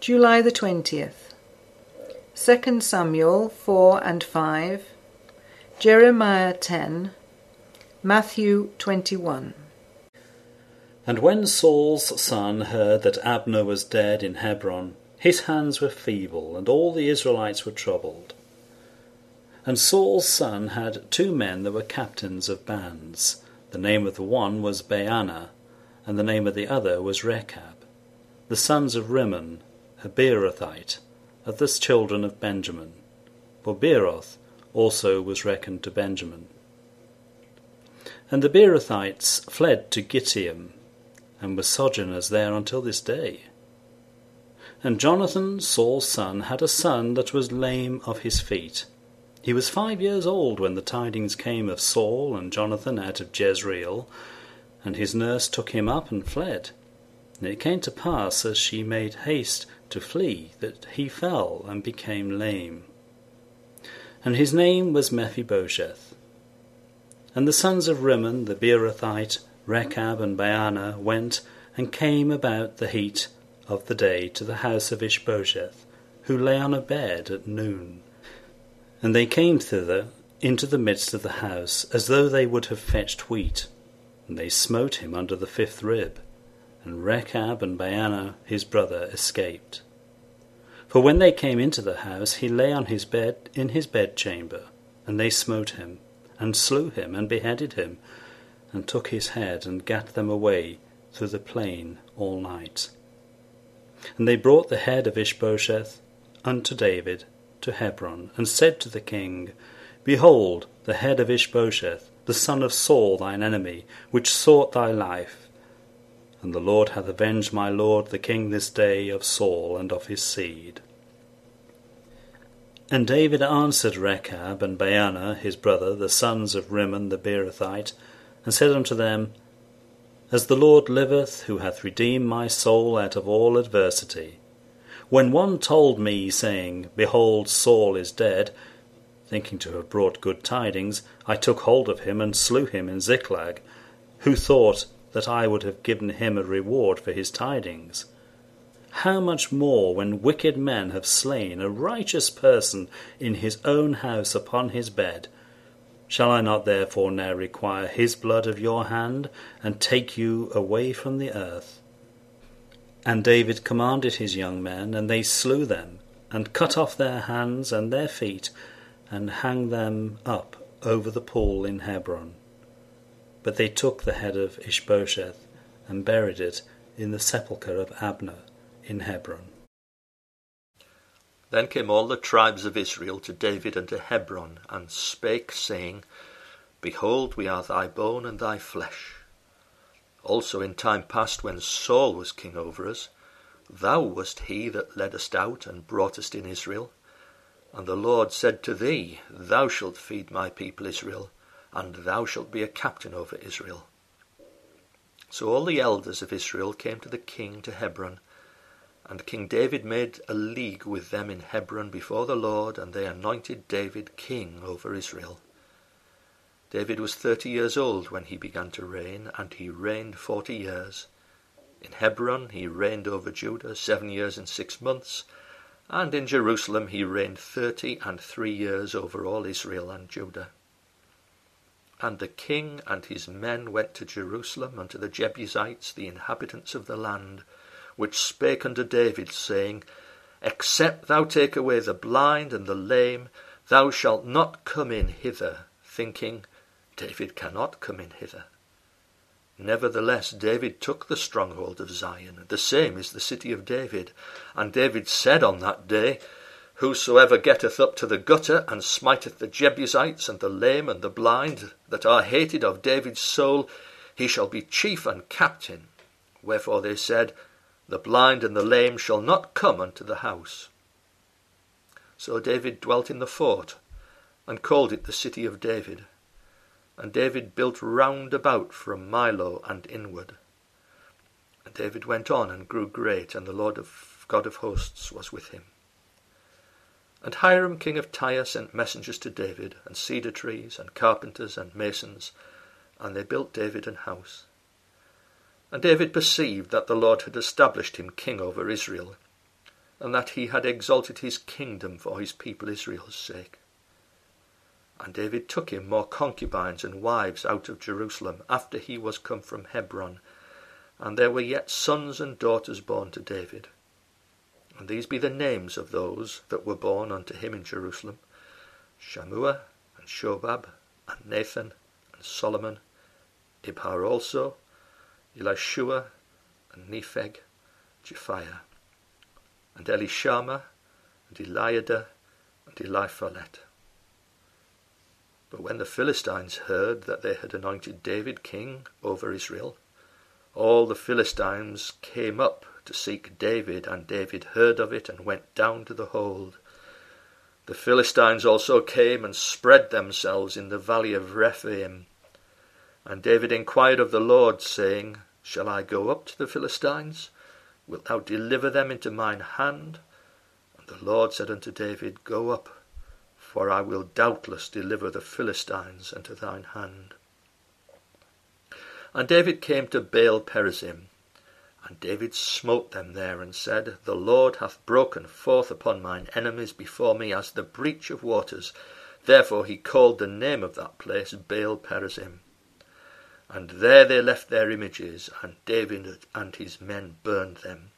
July the 20th. 2 Samuel 4 and 5, Jeremiah 10, Matthew 21. And when Saul's son heard that Abner was dead in Hebron, his hands were feeble, and all the Israelites were troubled. And Saul's son had two men that were captains of bands. The name of the one was Baanah, and the name of the other was Rechab, the sons of Rimmon, a Beerothite, of the children of Benjamin. For Beeroth also was reckoned to Benjamin. And the Beerothites fled to Gittaim, and were sojourners there until this day. And Jonathan, Saul's son, had a son that was lame of his feet. He was five years old when the tidings came of Saul and Jonathan out of Jezreel, and his nurse took him up and fled. And it came to pass, as she made haste to flee, that he fell and became lame. And his name was Mephibosheth. And the sons of Rimmon the Beerothite Rechab and Baanah, went and came about the heat of the day to the house of Ishbosheth, who lay on a bed at noon. And they came thither into the midst of the house, as though they would have fetched wheat. And they smote him under the fifth rib. And Rechab and Baanah his brother escaped. For when they came into the house, he lay on his bed in his bedchamber, and they smote him, and slew him, and beheaded him, and took his head and gat them away through the plain all night. And they brought the head of Ishbosheth unto David to Hebron, and said to the king, Behold, the head of Ishbosheth, the son of Saul thine enemy, which sought thy life. And the Lord hath avenged my lord the king this day of Saul and of his seed. And David answered Rechab and Baanah his brother, the sons of Rimmon the Beerothite, and said unto them, As the Lord liveth, who hath redeemed my soul out of all adversity, when one told me, saying, Behold, Saul is dead, thinking to have brought good tidings, I took hold of him and slew him in Ziklag, who thought that I would have given him a reward for his tidings. How much more when wicked men have slain a righteous person in his own house upon his bed, Shall I not therefore now require his blood of your hand, and take you away from the earth? And David commanded his young men, and they slew them, and cut off their hands and their feet, and hanged them up over the pool in Hebron. But they took the head of Ishbosheth, and buried it in the sepulchre of Abner in Hebron. Then came all the tribes of Israel to David unto Hebron, and spake, saying, Behold, we are thy bone and thy flesh. Also in time past, when Saul was king over us, thou wast he that led us out and brought us in Israel. And the Lord said to thee, Thou shalt feed my people Israel, and thou shalt be a captain over Israel. So all the elders of Israel came to the king to Hebron, and King David made a league with them in Hebron before the Lord, and they anointed David king over Israel. David was thirty years old when he began to reign, and he reigned forty years. In Hebron he reigned over Judah seven years and six months, and in Jerusalem he reigned thirty and three years over all Israel and Judah. And the king and his men went to Jerusalem unto the Jebusites, the inhabitants of the land, which spake unto David, saying, Except thou take away the blind and the lame, thou shalt not come in hither, thinking, David cannot come in hither. Nevertheless, David took the stronghold of Zion, the same is the city of David. And David said on that day, Whosoever getteth up to the gutter, and smiteth the Jebusites, and the lame, and the blind, that are hated of David's soul, he shall be chief and captain. Wherefore they said, the blind and the lame shall not come unto the house. So David dwelt in the fort, and called it the city of David. And David built round about from Millo and inward. And David went on and grew great, and the Lord of God of hosts was with him. And Hiram king of Tyre sent messengers to David, and cedar trees, and carpenters, and masons, and they built David an house. And David perceived that the Lord had established him king over Israel. and that he had exalted his kingdom for his people Israel's sake. And David took him more concubines and wives out of Jerusalem after he was come from Hebron, and there were yet sons and daughters born to David. And these be the names of those that were born unto him in Jerusalem Shammua, and Shobab, and Nathan, and Solomon, Ibhar also, Elishua, and Nepheg, Japhia, and Elishama, and Eliada, and Eliphalet. But when the Philistines heard that they had anointed David king over Israel, all the Philistines came up to seek David, and David heard of it and went down to the hold. The Philistines also came and spread themselves in the valley of Rephaim. And David inquired of the Lord, saying, Shall I go up to the Philistines? Wilt thou deliver them into mine hand? And the Lord said unto David, Go up, for I will doubtless deliver the Philistines into thine hand. And David came to Baal Perazim, and David smote them there, and said, The Lord hath broken forth upon mine enemies before me as the breach of waters. Therefore he called the name of that place Baal Perazim. And there they left their images, and David and his men burned them.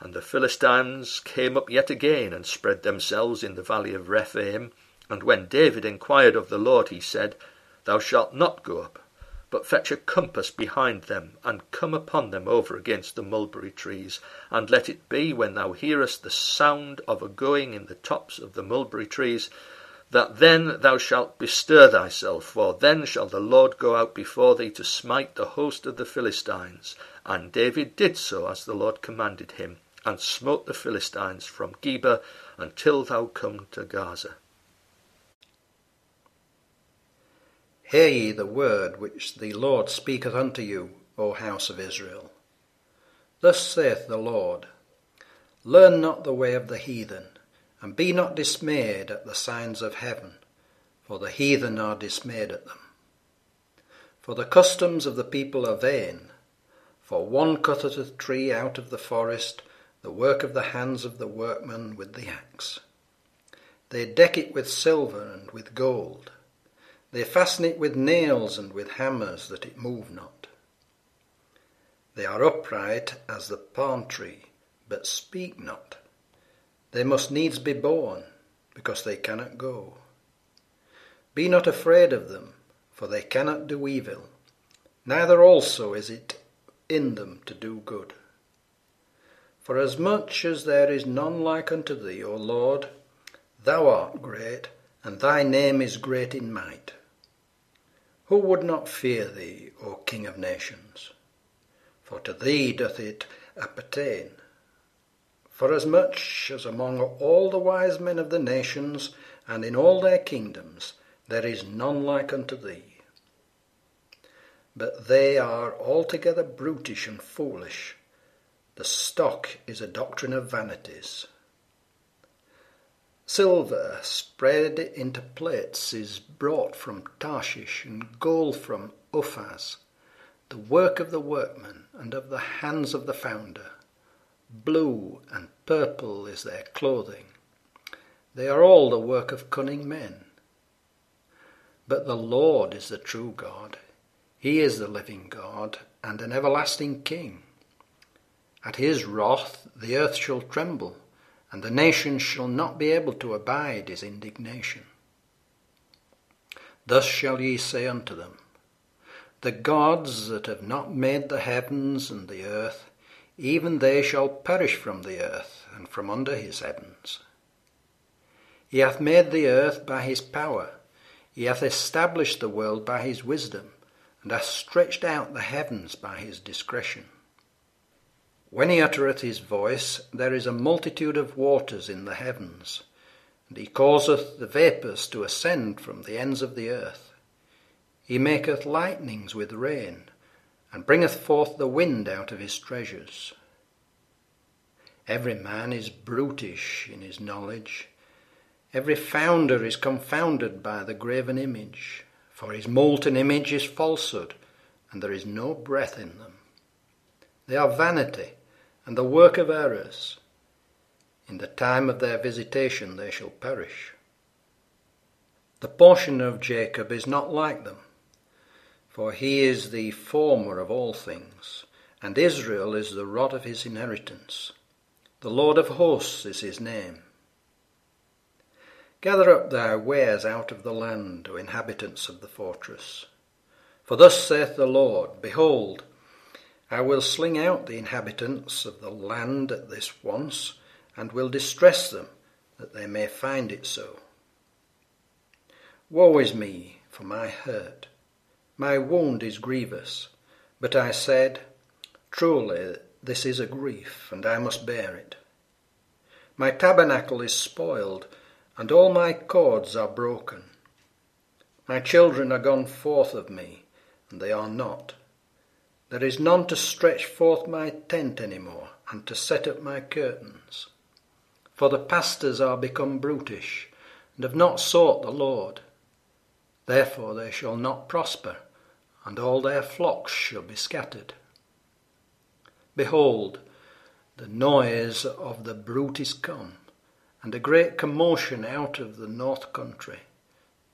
And the Philistines came up yet again, and spread themselves in the valley of Rephaim. And when David inquired of the Lord, he said, Thou shalt not go up, but fetch a compass behind them, and come upon them over against the mulberry trees. And let it be, when thou hearest the sound of a going in the tops of the mulberry trees, that then thou shalt bestir thyself, for then shall the Lord go out before thee to smite the host of the Philistines. And David did so as the Lord commanded him, and smote the Philistines from Geba until thou come to Gaza. Hear ye the word which the Lord speaketh unto you, O house of Israel. Thus saith the Lord Learn not the way of the heathen and be not dismayed at the signs of heaven, for the heathen are dismayed at them. For the customs of the people are vain, for one cutteth a tree out of the forest, the work of the hands of the workman with the axe. They deck it with silver and with gold. They fasten it with nails and with hammers that it move not. They are upright as the palm tree, but speak not. They must needs be borne, because they cannot go. Be not afraid of them, for they cannot do evil, neither also is it in them to do good. For as much as there is none like unto thee, O Lord, thou art great, and thy name is great in might. Who would not fear thee, O King of nations? For to thee doth it appertain. Forasmuch as among all the wise men of the nations and in all their kingdoms there is none like unto thee. But they are altogether brutish and foolish. The stock is a doctrine of vanities. Silver spread into plates is brought from Tarshish, and gold from Uphaz, the work of the workman and of the hands of the founder. Blue and purple is their clothing. They are all the work of cunning men. But the Lord is the true God. He is the living God and an everlasting King. At his wrath the earth shall tremble, and the nations shall not be able to abide his indignation. Thus shall ye say unto them, The gods that have not made the heavens and the earth, even they shall perish from the earth and from under his heavens. He hath made the earth by his power, he hath established the world by his wisdom, and hath stretched out the heavens by his discretion. When he uttereth his voice, there is a multitude of waters in the heavens, and he causeth the vapours to ascend from the ends of the earth. He maketh lightnings with rain, and bringeth forth the wind out of his treasures. Every man is brutish in his knowledge. Every founder is confounded by the graven image, for his molten image is falsehood, and there is no breath in them. They are vanity and the work of errors. In the time of their visitation they shall perish. The portion of Jacob is not like them, for he is the former of all things, and Israel is the rod of his inheritance. The Lord of hosts is his name. Gather up thy wares out of the land, O inhabitants of the fortress. For thus saith the Lord Behold, I will sling out the inhabitants of the land at this once, and will distress them, that they may find it so. Woe is me for my hurt. My wound is grievous. But I said, Truly, this is a grief, and I must bear it. My tabernacle is spoiled, and all my cords are broken. My children are gone forth of me, and they are not. There is none to stretch forth my tent any more, and to set up my curtains. For the pastors are become brutish, and have not sought the Lord. Therefore they shall not prosper, and all their flocks shall be scattered. Behold, the noise of the bruit is come, and a great commotion out of the north country,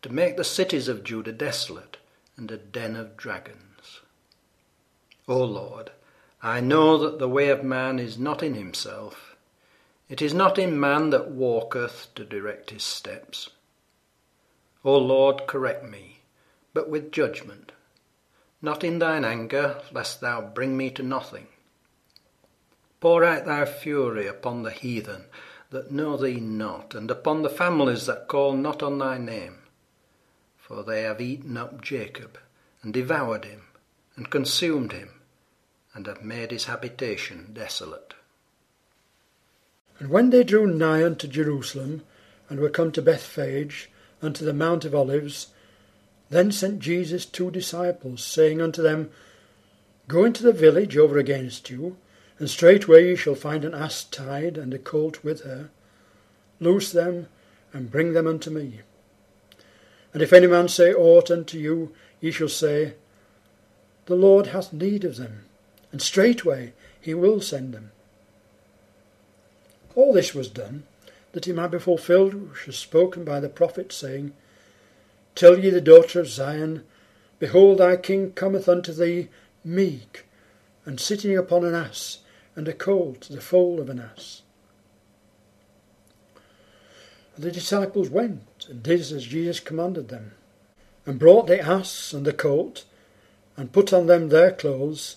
to make the cities of Judah desolate, and a den of dragons. O Lord, I know that the way of man is not in himself. It is not in man that walketh to direct his steps. O Lord, correct me, but with judgment, not in thine anger, lest thou bring me to nothing. Pour out thy fury upon the heathen that know thee not, and upon the families that call not on thy name. For they have eaten up Jacob, and devoured him, and consumed him, and have made his habitation desolate. And when they drew nigh unto Jerusalem, and were come to Bethphage, unto the Mount of Olives, then sent Jesus two disciples, saying unto them, Go into the village over against you, and straightway ye shall find an ass tied, and a colt with her. Loose them, and bring them unto me. And if any man say aught unto you, ye shall say, The Lord hath need of them, and straightway he will send them. All this was done, that it might be fulfilled which was spoken by the prophet, saying, Tell ye the daughter of Zion, Behold, thy king cometh unto thee meek, and sitting upon an ass, and a colt, the foal of an ass. And the disciples went, and did as Jesus commanded them, and brought the ass and the colt, and put on them their clothes,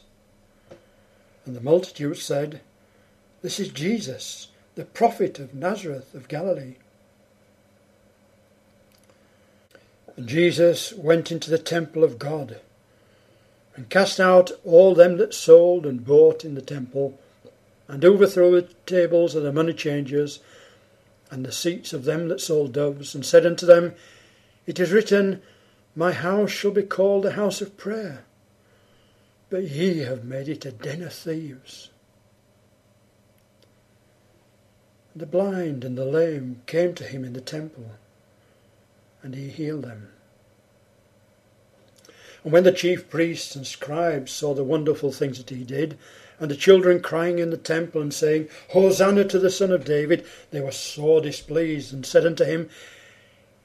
And the multitude said, this is Jesus, the prophet of Nazareth of Galilee. And Jesus went into the temple of God and cast out all them that sold and bought in the temple, and overthrew the tables of the money changers and the seats of them that sold doves, and said unto them, It is written, My house shall be called a house of prayer, but ye have made it a den of thieves. The blind and the lame came to him in the temple, and he healed them. And when the chief priests and scribes saw the wonderful things that he did, and the children crying in the temple and saying, Hosanna to the Son of David, they were sore displeased, and said unto him,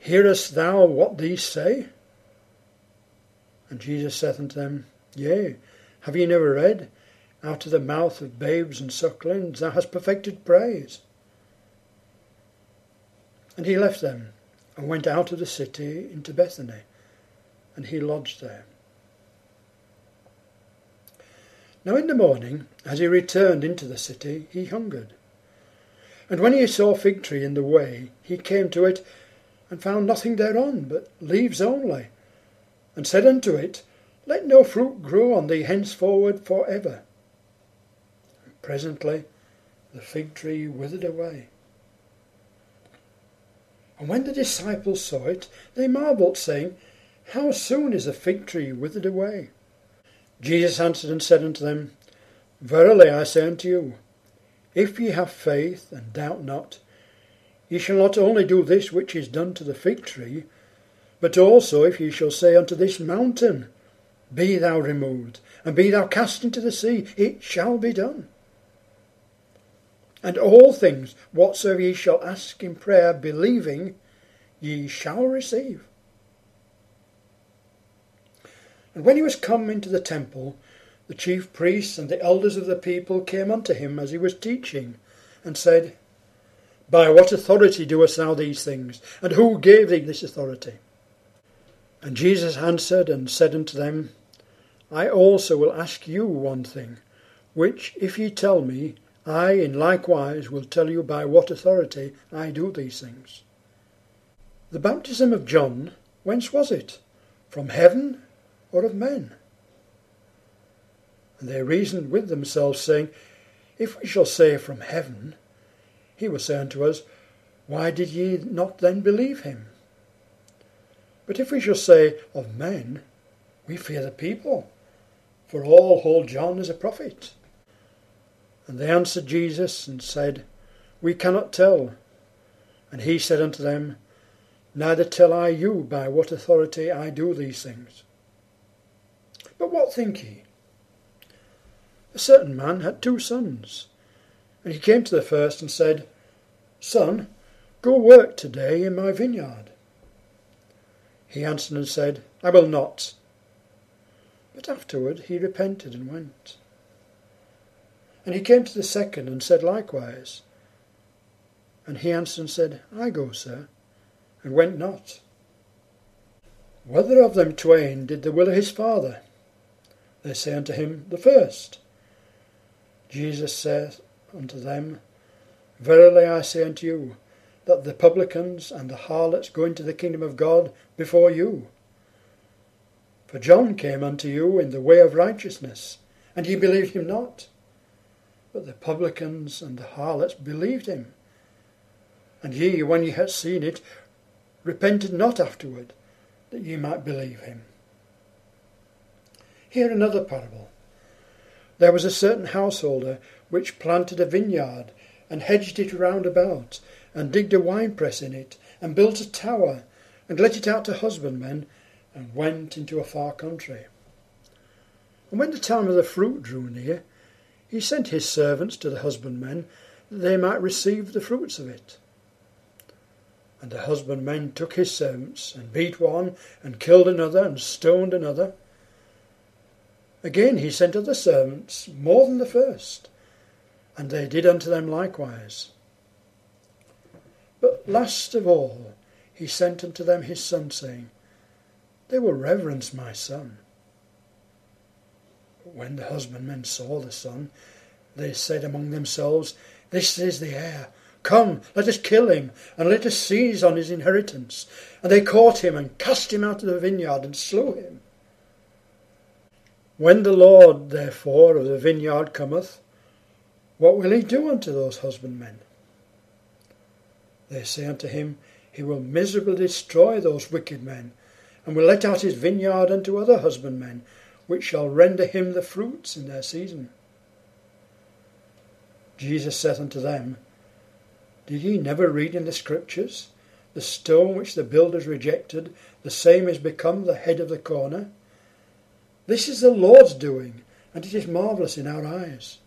Hearest thou what these say? And Jesus saith unto them, Yea, have ye never read, Out of the mouth of babes and sucklings thou hast perfected praise? And he left them and went out of the city into Bethany, and he lodged there. Now in the morning, as he returned into the city, he hungered. And when he saw a fig tree in the way, he came to it, and found nothing thereon but leaves only, and said unto it, Let no fruit grow on thee henceforward for ever. Presently the fig tree withered away. And when the disciples saw it, they marvelled, saying, How soon is the fig tree withered away? Jesus answered and said unto them, Verily I say unto you, if ye have faith and doubt not, ye shall not only do this which is done to the fig tree, but also if ye shall say unto this mountain, Be thou removed, and be thou cast into the sea, it shall be done. And all things whatsoever ye shall ask in prayer, believing, ye shall receive. And when he was come into the temple, the chief priests and the elders of the people came unto him as he was teaching, and said, By what authority doest thou these things? And who gave thee this authority? And Jesus answered and said unto them, I also will ask you one thing, which if ye tell me, I in likewise will tell you by what authority I do these things. The baptism of John, whence was it? From heaven or of men? And they reasoned with themselves, saying, If we shall say from heaven, he will say unto us, Why did ye not then believe him? But if we shall say of men, we fear the people, for all hold John as a prophet. And they answered Jesus and said, We cannot tell. And he said unto them, Neither tell I you by what authority I do these things. But what think ye? A certain man had two sons. And he came to the first and said, Son, go work today in my vineyard. He answered and said, I will not. But afterward he repented and went. And he came to the second and said likewise. And he answered and said, I go, sir, and went not. Whether of them twain did the will of his father? They say unto him, The first. Jesus saith unto them, Verily I say unto you, that the publicans and the harlots go into the kingdom of God before you. For John came unto you in the way of righteousness, and ye believed him not. But the publicans and the harlots believed him. And ye, when ye had seen it, repented not afterward, that ye might believe him. Hear another parable. There was a certain householder which planted a vineyard, and hedged it round about, and digged a winepress in it, and built a tower, and let it out to husbandmen, and went into a far country. And when the time of the fruit drew near, he sent his servants to the husbandmen, that they might receive the fruits of it. And the husbandmen took his servants, and beat one, and killed another, and stoned another. Again he sent other servants, more than the first, and they did unto them likewise. But last of all he sent unto them his son, saying, They will reverence my son. But when the husbandmen saw the son, they said among themselves, This is the heir. Come, let us kill him, and let us seize on his inheritance. And they caught him, and cast him out of the vineyard, and slew him. When the Lord, therefore, of the vineyard cometh, what will he do unto those husbandmen? They say unto him, He will miserably destroy those wicked men, and will let out his vineyard unto other husbandmen, which shall render him the fruits in their season. Jesus saith unto them, Did ye never read in the Scriptures, The stone which the builders rejected, the same is become the head of the corner? This is the Lord's doing, and it is marvellous in our eyes.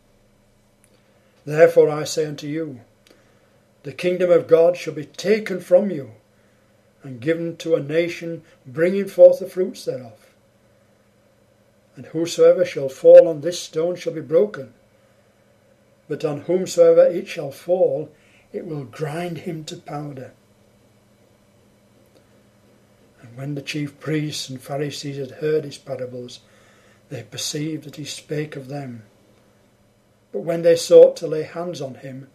Therefore I say unto you, the kingdom of God shall be taken from you, and given to a nation bringing forth the fruits thereof. And whosoever shall fall on this stone shall be broken, but on whomsoever it shall fall, it will grind him to powder. And when the chief priests and Pharisees had heard his parables, they perceived that he spake of them. But when they sought to lay hands on him,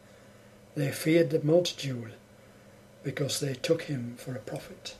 they feared the multitude, because they took him for a prophet.